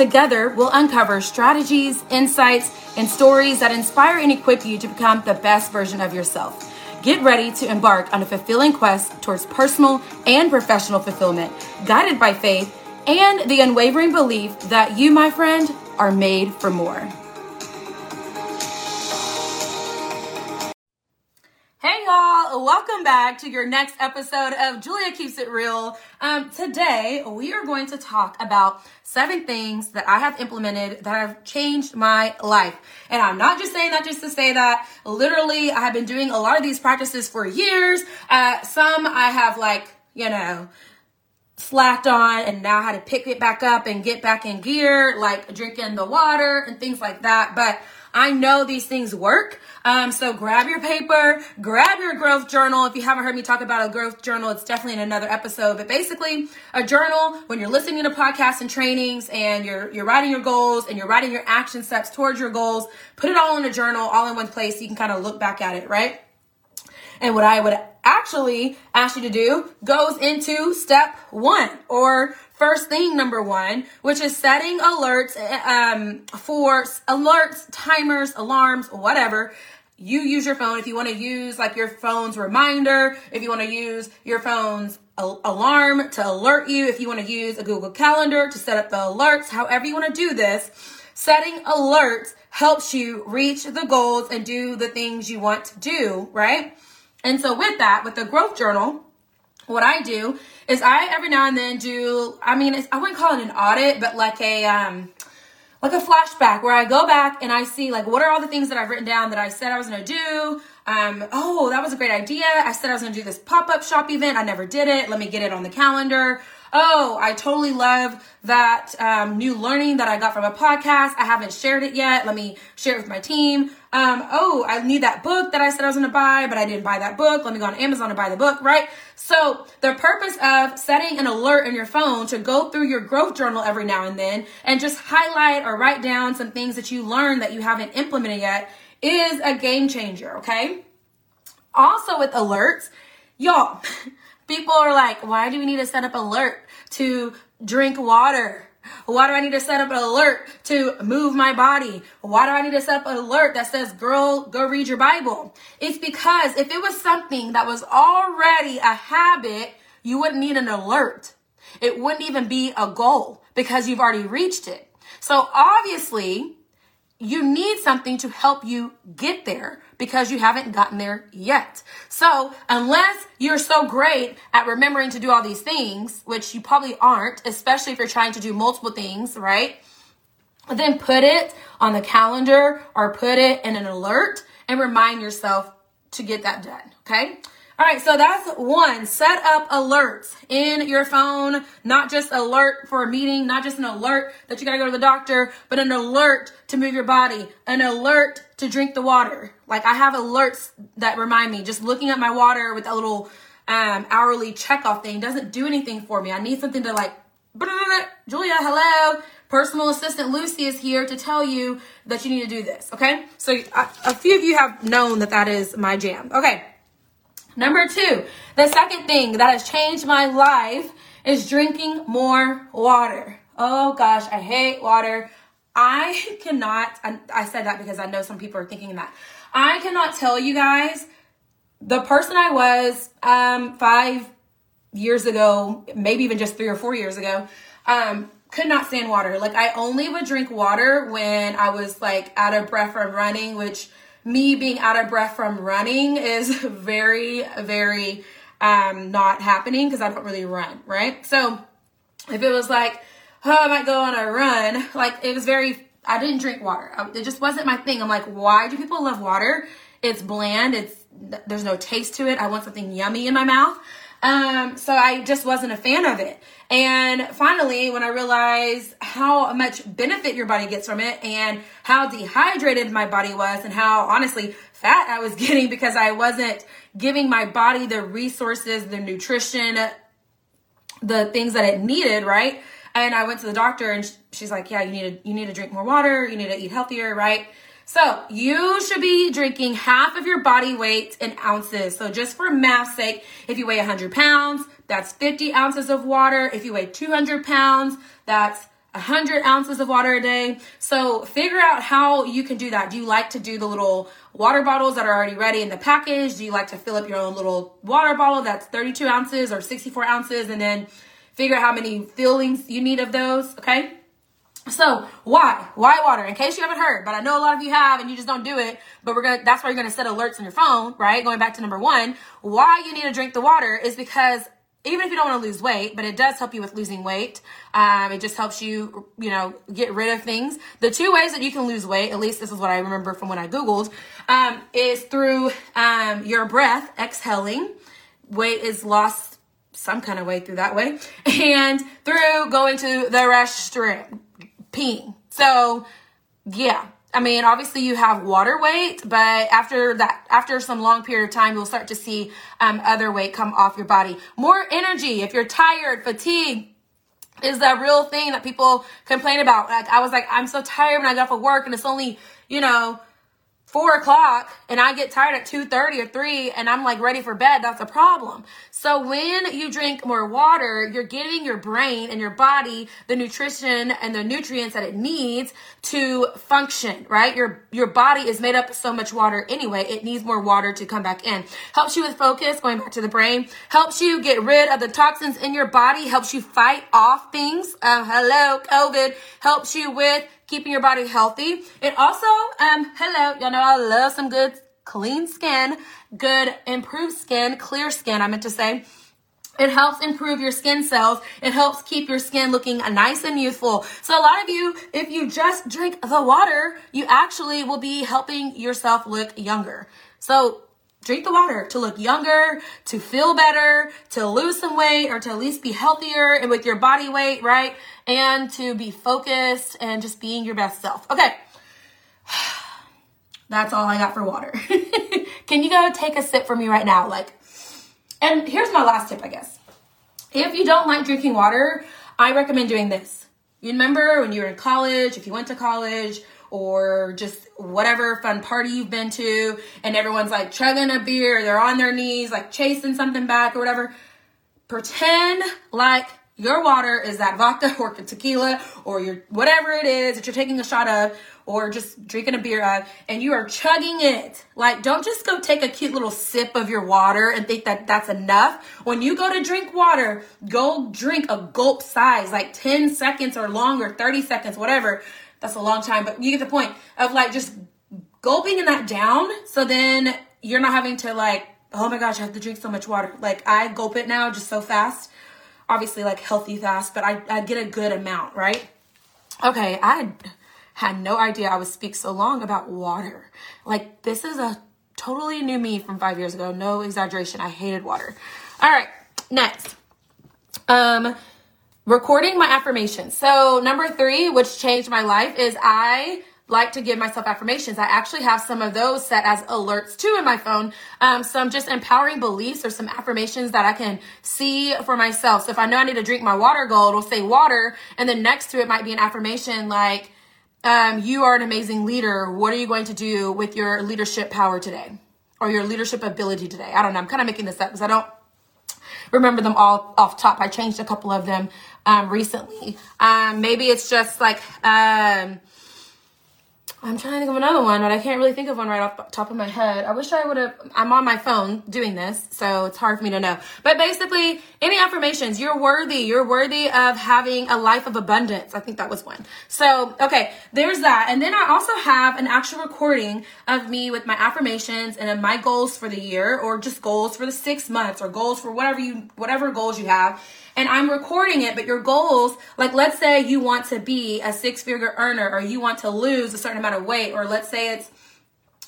Together, we'll uncover strategies, insights, and stories that inspire and equip you to become the best version of yourself. Get ready to embark on a fulfilling quest towards personal and professional fulfillment, guided by faith and the unwavering belief that you, my friend, are made for more. Welcome back to your next episode of Julia Keeps It Real. Um, today, we are going to talk about seven things that I have implemented that have changed my life. And I'm not just saying that just to say that. Literally, I have been doing a lot of these practices for years. Uh, some I have like, you know, slacked on and now had to pick it back up and get back in gear, like drinking the water and things like that. But I know these things work. Um, so grab your paper, grab your growth journal. If you haven't heard me talk about a growth journal, it's definitely in another episode. But basically, a journal when you're listening to podcasts and trainings and you're you're writing your goals and you're writing your action steps towards your goals, put it all in a journal, all in one place. So you can kind of look back at it, right? And what I would actually ask you to do goes into step one or first thing number one, which is setting alerts um, for alerts, timers, alarms, whatever. You use your phone if you want to use like your phone's reminder, if you want to use your phone's alarm to alert you, if you want to use a Google Calendar to set up the alerts, however you want to do this, setting alerts helps you reach the goals and do the things you want to do, right? And so with that, with the growth journal, what I do is I every now and then do, I mean, I wouldn't call it an audit, but like a, um, like a flashback where I go back and I see like what are all the things that I've written down that I said I was to do. Um, oh, that was a great idea. I said I was to do this pop-up shop event. I never did it. Let me get it on the calendar oh, I totally love that um, new learning that I got from a podcast. I haven't shared it yet. Let me share it with my team. Um, oh, I need that book that I said I was going to buy, but I didn't buy that book. Let me go on Amazon and buy the book, right? So the purpose of setting an alert in your phone to go through your growth journal every now and then and just highlight or write down some things that you learned that you haven't implemented yet is a game changer, okay? Also with alerts, y'all, People are like, why do we need to set up alert to drink water? Why do I need to set up an alert to move my body? Why do I need to set up an alert that says, girl, go read your Bible? It's because if it was something that was already a habit, you wouldn't need an alert. It wouldn't even be a goal because you've already reached it. So obviously, you need something to help you get there because you haven't gotten there yet. So, unless you're so great at remembering to do all these things, which you probably aren't, especially if you're trying to do multiple things, right? Then put it on the calendar or put it in an alert and remind yourself to get that done, okay? All right, so that's one. Set up alerts in your phone, not just alert for a meeting, not just an alert that you gotta go to the doctor, but an alert to move your body, an alert to drink the water. Like I have alerts that remind me, just looking at my water with a little um, hourly check off thing doesn't do anything for me. I need something to like, Julia, hello. Personal assistant Lucy is here to tell you that you need to do this. Okay. So a few of you have known that that is my jam. Okay. Number two, the second thing that has changed my life is drinking more water. Oh gosh, I hate water. I cannot, I said that because I know some people are thinking that. I cannot tell you guys the person I was um, five years ago, maybe even just three or four years ago, um, could not stand water. Like I only would drink water when I was like out of breath from running, which me being out of breath from running is very, very um, not happening because I don't really run, right? So if it was like, oh, I might go on a run, like it was very, I didn't drink water. It just wasn't my thing. I'm like, why do people love water? It's bland. It's, there's no taste to it. I want something yummy in my mouth. Um, so I just wasn't a fan of it. And finally, when I realized how much benefit your body gets from it and how dehydrated my body was and how honestly fat I was getting because I wasn't giving my body the resources, the nutrition, the things that it needed, right? And I went to the doctor and she's like, "Yeah, you need to you need to drink more water, you need to eat healthier, right?" So you should be drinking half of your body weight in ounces. So just for math's sake, if you weigh 100 pounds, that's 50 ounces of water. If you weigh 200 pounds, that's 100 ounces of water a day. So figure out how you can do that. Do you like to do the little water bottles that are already ready in the package? Do you like to fill up your own little water bottle that's 32 ounces or 64 ounces and then figure out how many fillings you need of those? Okay. So why? Why water? In case you haven't heard, but I know a lot of you have and you just don't do it. But we're gonna that's why you're gonna set alerts on your phone, right? Going back to number one, why you need to drink the water is because even if you don't want to lose weight, but it does help you with losing weight. Um, it just helps you, you know, get rid of things. The two ways that you can lose weight, at least this is what I remember from when I Googled, um, is through um, your breath, exhaling. Weight is lost some kind of way through that way, and through going to the restroom peeing. So, yeah. I mean, obviously you have water weight, but after that, after some long period of time, you'll start to see um, other weight come off your body. More energy. If you're tired, fatigue, is that real thing that people complain about. Like I was like, I'm so tired when I got off of work and it's only, you know, four o'clock and I get tired at 2.30 or 3 and I'm like ready for bed, that's a problem. So when you drink more water, you're giving your brain and your body the nutrition and the nutrients that it needs to function, right? Your your body is made up of so much water anyway. It needs more water to come back in. Helps you with focus, going back to the brain. Helps you get rid of the toxins in your body. Helps you fight off things. Uh, hello, COVID. Helps you with keeping your body healthy. It also, um, hello, y'all know I love some good clean skin, good improved skin, clear skin, I meant to say. It helps improve your skin cells. It helps keep your skin looking nice and youthful. So a lot of you, if you just drink the water, you actually will be helping yourself look younger. So drink the water to look younger, to feel better, to lose some weight, or to at least be healthier and with your body weight, right? And to be focused and just being your best self. Okay. That's all I got for water. Can you go take a sip for me right now? Like, and here's my last tip, I guess. If you don't like drinking water, I recommend doing this. You remember when you were in college, if you went to college, or just whatever fun party you've been to and everyone's like chugging a beer, they're on their knees, like chasing something back or whatever. Pretend like your water is that vodka or tequila or your whatever it is that you're taking a shot of or just drinking a beer of and you are chugging it. Like don't just go take a cute little sip of your water and think that that's enough. When you go to drink water, go drink a gulp size, like 10 seconds or longer, 30 seconds, whatever that's a long time, but you get the point of like just gulping that down. So then you're not having to like, oh my gosh, I have to drink so much water. Like I gulp it now just so fast. Obviously, like healthy fast, but I, I get a good amount, right? Okay, I had no idea I would speak so long about water. Like, this is a totally new me from five years ago. No exaggeration. I hated water. All right, next. Um, recording my affirmations. So, number three, which changed my life, is I like to give myself affirmations. I actually have some of those set as alerts too in my phone. Um, some just empowering beliefs or some affirmations that I can see for myself. So if I know I need to drink my water goal, it'll say water, and then next to it might be an affirmation like, um, "You are an amazing leader. What are you going to do with your leadership power today, or your leadership ability today?" I don't know. I'm kind of making this up because I don't remember them all off top. I changed a couple of them um, recently. Um, maybe it's just like um, I'm trying to think of another one, but I can't really think of one right off the top of my head. I wish I would have. I'm on my phone doing this, so it's hard for me to know. But basically, any affirmations, you're worthy. You're worthy of having a life of abundance. I think that was one. So, okay, there's that. And then I also have an actual recording of me with my affirmations and my goals for the year, or just goals for the six months, or goals for whatever you, whatever goals you have and I'm recording it, but your goals, like let's say you want to be a six figure earner or you want to lose a certain amount of weight, or let's say it's,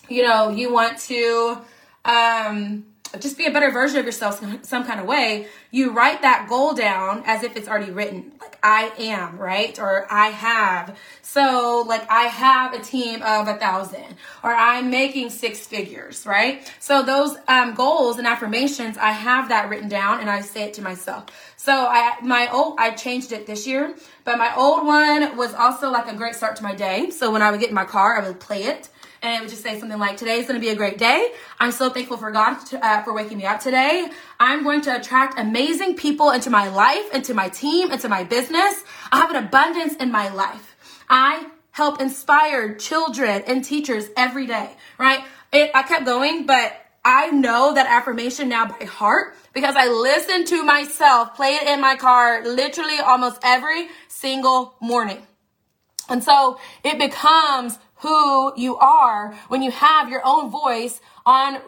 you know, you want to, um, just be a better version of yourself some, some kind of way, you write that goal down as if it's already written. Like I am, right? Or I have. So like I have a team of a thousand or I'm making six figures, right? So those um, goals and affirmations, I have that written down and I say it to myself. So I, my old, I changed it this year, but my old one was also like a great start to my day. So when I would get in my car, I would play it and it would just say something like, "Today is going to be a great day. I'm so thankful for God to, uh, for waking me up today. I'm going to attract amazing people into my life, into my team, into my business. I have an abundance in my life. I help inspire children and teachers every day, right? It, I kept going, but I know that affirmation now by heart because I listen to myself play it in my car literally almost every single morning. And so it becomes who you are when you have your own voice on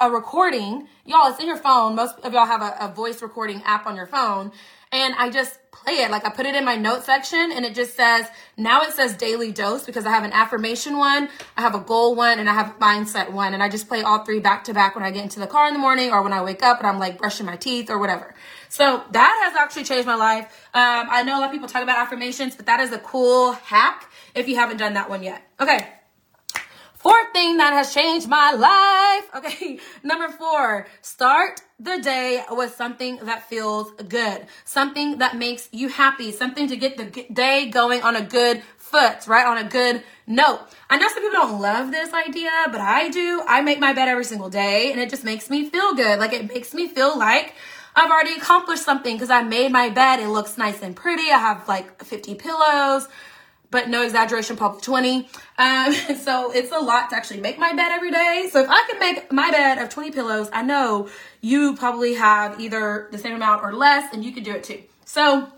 a recording. Y'all, it's in your phone. Most of y'all have a, a, voice recording app on your phone. And I just play it. Like I put it in my note section and it just says, now it says daily dose because I have an affirmation one, I have a goal one, and I have a mindset one. And I just play all three back to back when I get into the car in the morning or when I wake up and I'm like brushing my teeth or whatever. So that has actually changed my life. Um, I know a lot of people talk about affirmations, but that is a cool hack if you haven't done that one yet. Okay. Fourth thing that has changed my life. Okay. Number four, start the day with something that feels good, something that makes you happy, something to get the day going on a good foot, right? On a good note. I know some people don't love this idea, but I do. I make my bed every single day and it just makes me feel good. Like it makes me feel like I've already accomplished something because I made my bed. It looks nice and pretty. I have like 50 pillows but no exaggeration, probably 20. Um, so it's a lot to actually make my bed every day. So if I can make my bed of 20 pillows, I know you probably have either the same amount or less, and you could do it too. So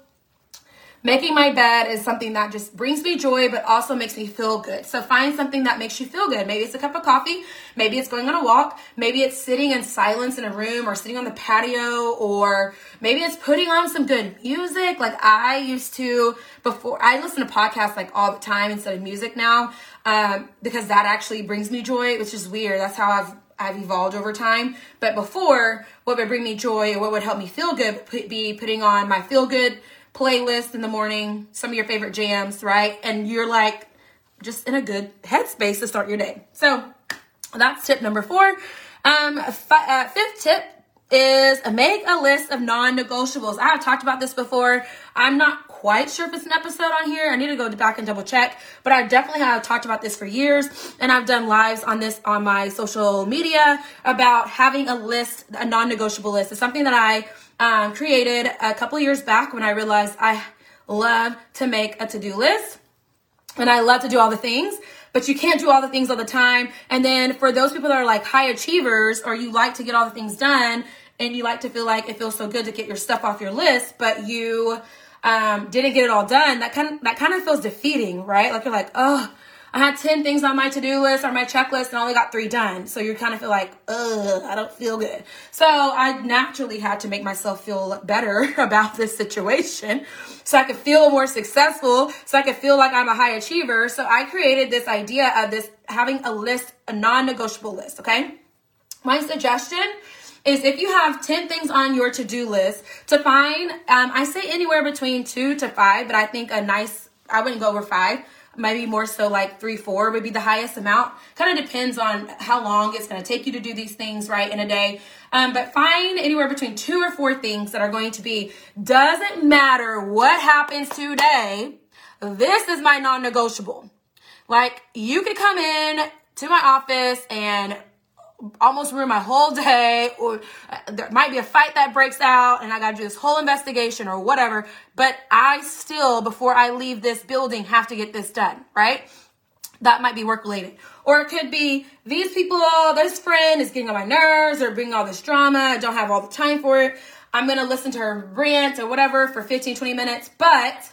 Making my bed is something that just brings me joy, but also makes me feel good. So find something that makes you feel good. Maybe it's a cup of coffee. Maybe it's going on a walk. Maybe it's sitting in silence in a room or sitting on the patio, or maybe it's putting on some good music. Like I used to before, I listen to podcasts like all the time instead of music now, um, because that actually brings me joy, which is weird. That's how I've I've evolved over time. But before, what would bring me joy or what would help me feel good would be putting on my feel good playlist in the morning, some of your favorite jams, right? And you're like just in a good headspace to start your day. So that's tip number four. Um, fi- uh, fifth tip is make a list of non-negotiables. I have talked about this before. I'm not quite sure if it's an episode on here. I need to go back and double check, but I definitely have talked about this for years and I've done lives on this on my social media about having a list, a non-negotiable list. It's something that I um, created a couple years back when I realized I love to make a to-do list and I love to do all the things, but you can't do all the things all the time. And then for those people that are like high achievers or you like to get all the things done and you like to feel like it feels so good to get your stuff off your list, but you um, didn't get it all done, that kind of, that kind of feels defeating, right? Like you're like, oh, I had 10 things on my to-do list or my checklist and only got three done. So you kind of feel like, ugh, I don't feel good. So I naturally had to make myself feel better about this situation so I could feel more successful, so I could feel like I'm a high achiever. So I created this idea of this having a list, a non-negotiable list, okay? My suggestion is if you have 10 things on your to-do list to find, um, I say anywhere between two to five, but I think a nice, I wouldn't go over five maybe more so like three, four would be the highest amount. Kind of depends on how long it's going to take you to do these things, right, in a day. Um, but find anywhere between two or four things that are going to be, doesn't matter what happens today, this is my non negotiable. Like, you could come in to my office and almost ruin my whole day or uh, there might be a fight that breaks out and I got to do this whole investigation or whatever, but I still before I leave this building have to get this done, right? That might be work related. Or it could be these people, this friend is getting on my nerves or bringing all this drama. I don't have all the time for it. I'm going to listen to her rant or whatever for 15, 20 minutes, but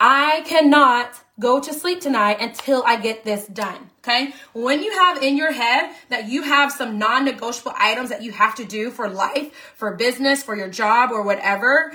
I cannot go to sleep tonight until I get this done. Okay. When you have in your head that you have some non negotiable items that you have to do for life, for business, for your job, or whatever,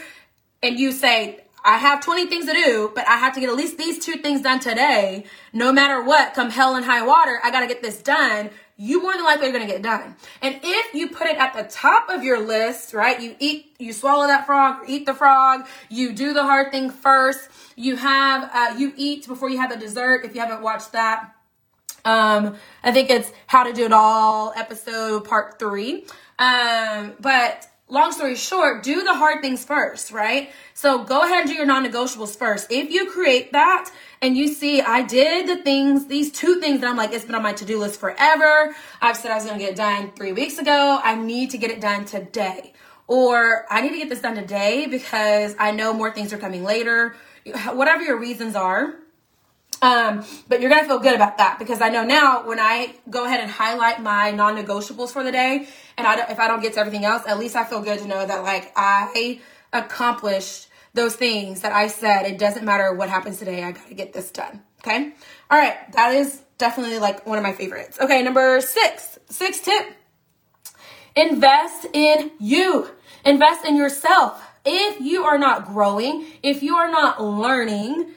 and you say, I have 20 things to do, but I have to get at least these two things done today. No matter what, come hell and high water, I got to get this done. you more than likely are going to get done. And if you put it at the top of your list, right? You eat, you swallow that frog, eat the frog, you do the hard thing first. You have, uh, you eat before you have the dessert. If you haven't watched that, um, I think it's How to Do It All episode part three. Um, but long story short, do the hard things first, right? So go ahead and do your non negotiables first. If you create that and you see, I did the things, these two things that I'm like, it's been on my to do list forever. I've said I was going to get it done three weeks ago. I need to get it done today. Or I need to get this done today because I know more things are coming later. Whatever your reasons are, um, but you're gonna feel good about that because I know now when I go ahead and highlight my non-negotiables for the day, and I if I don't get to everything else, at least I feel good to know that like I accomplished those things that I said. It doesn't matter what happens today. I gotta get this done. Okay. All right. That is definitely like one of my favorites. Okay. Number six. Six tip. Invest in you. Invest in yourself. If you are not growing, if you are not learning,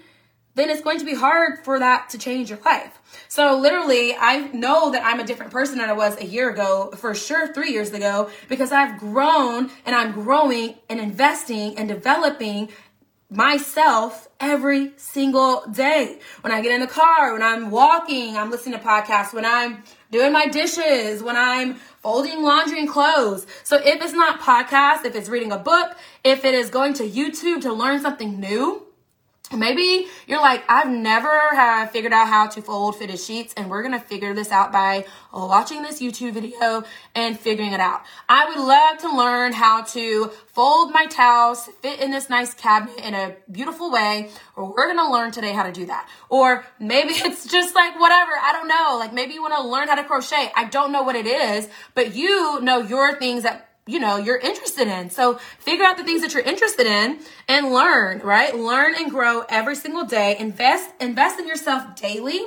then it's going to be hard for that to change your life. So literally, I know that I'm a different person than I was a year ago, for sure three years ago, because I've grown and I'm growing and investing and developing myself every single day. When I get in the car, when I'm walking, I'm listening to podcasts, when I'm doing my dishes, when I'm folding laundry and clothes. So if it's not podcast, if it's reading a book, if it is going to YouTube to learn something new, Maybe you're like, I've never have figured out how to fold fitted sheets, and we're gonna figure this out by watching this YouTube video and figuring it out. I would love to learn how to fold my towels, fit in this nice cabinet in a beautiful way, or we're gonna learn today how to do that. Or maybe it's just like whatever, I don't know. Like maybe you wanna learn how to crochet. I don't know what it is, but you know your things that you know, you're interested in. So figure out the things that you're interested in and learn, right? Learn and grow every single day. Invest, invest in yourself daily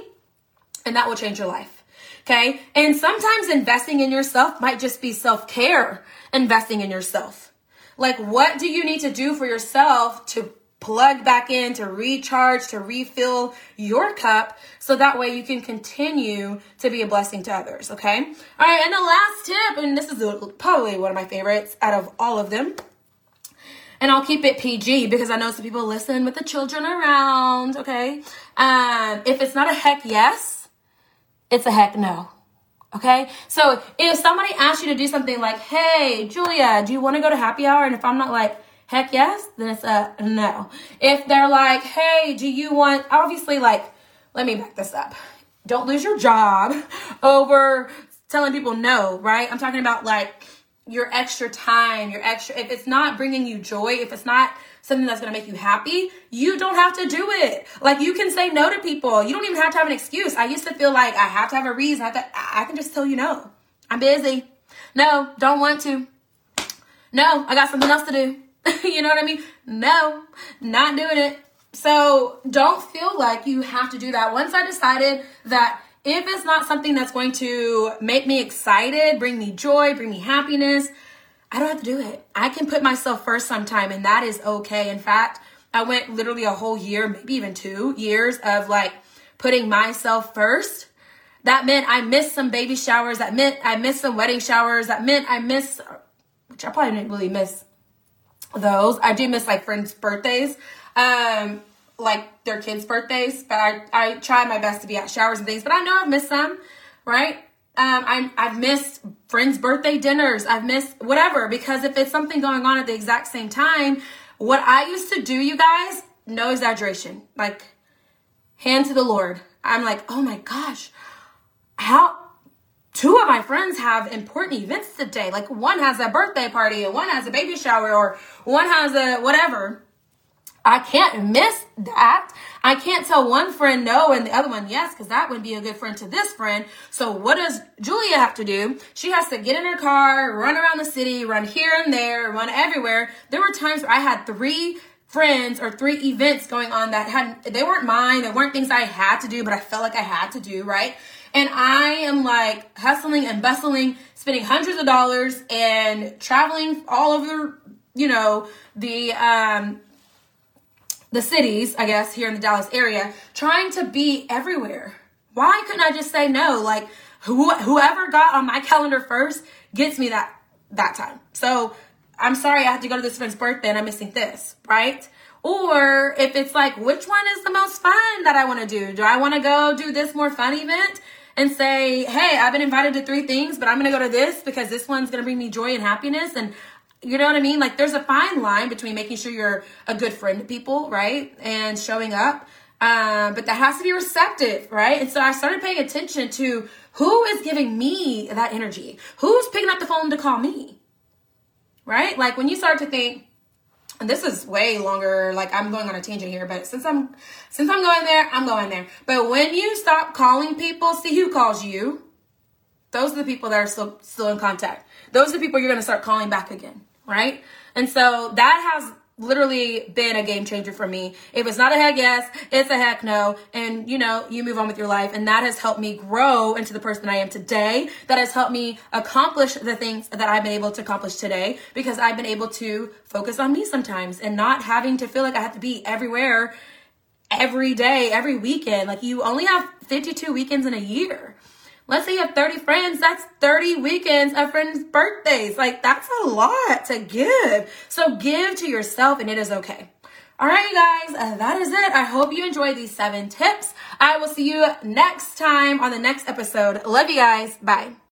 and that will change your life. Okay. And sometimes investing in yourself might just be self care, investing in yourself. Like, what do you need to do for yourself to plug back in to recharge, to refill your cup so that way you can continue to be a blessing to others, okay? All right, and the last tip, and this is probably one of my favorites out of all of them. And I'll keep it PG because I know some people listen with the children around, okay? Um, if it's not a heck yes, it's a heck no. Okay. So if somebody asks you to do something like, Hey, Julia, do you want to go to happy hour? And if I'm not like, heck yes, then it's a no. If they're like, hey, do you want, obviously, like, let me back this up. Don't lose your job over telling people no, right? I'm talking about like your extra time, your extra, if it's not bringing you joy, if it's not something that's going to make you happy, you don't have to do it. Like you can say no to people. You don't even have to have an excuse. I used to feel like I have to have a reason. I, to, I can just tell you no. I'm busy. No, don't want to. No, I got something else to do. you know what I mean? No, not doing it. So don't feel like you have to do that. Once I decided that if it's not something that's going to make me excited, bring me joy, bring me happiness, I don't have to do it. I can put myself first sometime, and that is okay. In fact, I went literally a whole year, maybe even two years of like putting myself first. That meant I missed some baby showers. That meant I missed some wedding showers. That meant I missed, which I probably didn't really miss those. I do miss like friends' birthdays, um, like their kids' birthdays, but I, I try my best to be at showers and things, but I know I've missed some, right? Um, I, I've missed friends' birthday dinners. I've missed whatever because if it's something going on at the exact same time, what I used to do, you guys, no exaggeration, like hand to the Lord. I'm like, oh my gosh, how two of my friends have important events today. Like one has a birthday party and one has a baby shower or one has a whatever. I can't miss that. I can't tell one friend no and the other one yes, because that would be a good friend to this friend. So what does Julia have to do? She has to get in her car, run around the city, run here and there, run everywhere. There were times where I had three friends or three events going on that had they weren't mine, they weren't things I had to do, but I felt like I had to do, right? And I am like hustling and bustling, spending hundreds of dollars and traveling all over, you know, the um the cities, I guess, here in the Dallas area, trying to be everywhere. Why couldn't I just say no? Like who, whoever got on my calendar first gets me that that time. So I'm sorry I have to go to this friend's birthday and I'm missing this, right? Or if it's like, which one is the most fun that I want to do? Do I want to go do this more fun event and say, hey, I've been invited to three things, but I'm going to go to this because this one's going to bring me joy and happiness and you know what I mean? Like there's a fine line between making sure you're a good friend to people, right? And showing up. Um, but that has to be receptive, right? And so I started paying attention to who is giving me that energy? Who's picking up the phone to call me? Right? Like when you start to think, and this is way longer, like I'm going on a tangent here, but since I'm since I'm going there, I'm going there. But when you stop calling people, see who calls you. Those are the people that are still still in contact. Those are the people you're gonna start calling back again right? And so that has literally been a game changer for me. If it's not a heck yes, it's a heck no. And you know, you move on with your life. And that has helped me grow into the person I am today. That has helped me accomplish the things that I've been able to accomplish today because I've been able to focus on me sometimes and not having to feel like I have to be everywhere every day, every weekend. Like you only have 52 weekends in a year. Let's say you have 30 friends, that's 30 weekends of friends' birthdays. Like, that's a lot to give. So, give to yourself, and it is okay. All right, you guys, uh, that is it. I hope you enjoyed these seven tips. I will see you next time on the next episode. Love you guys. Bye.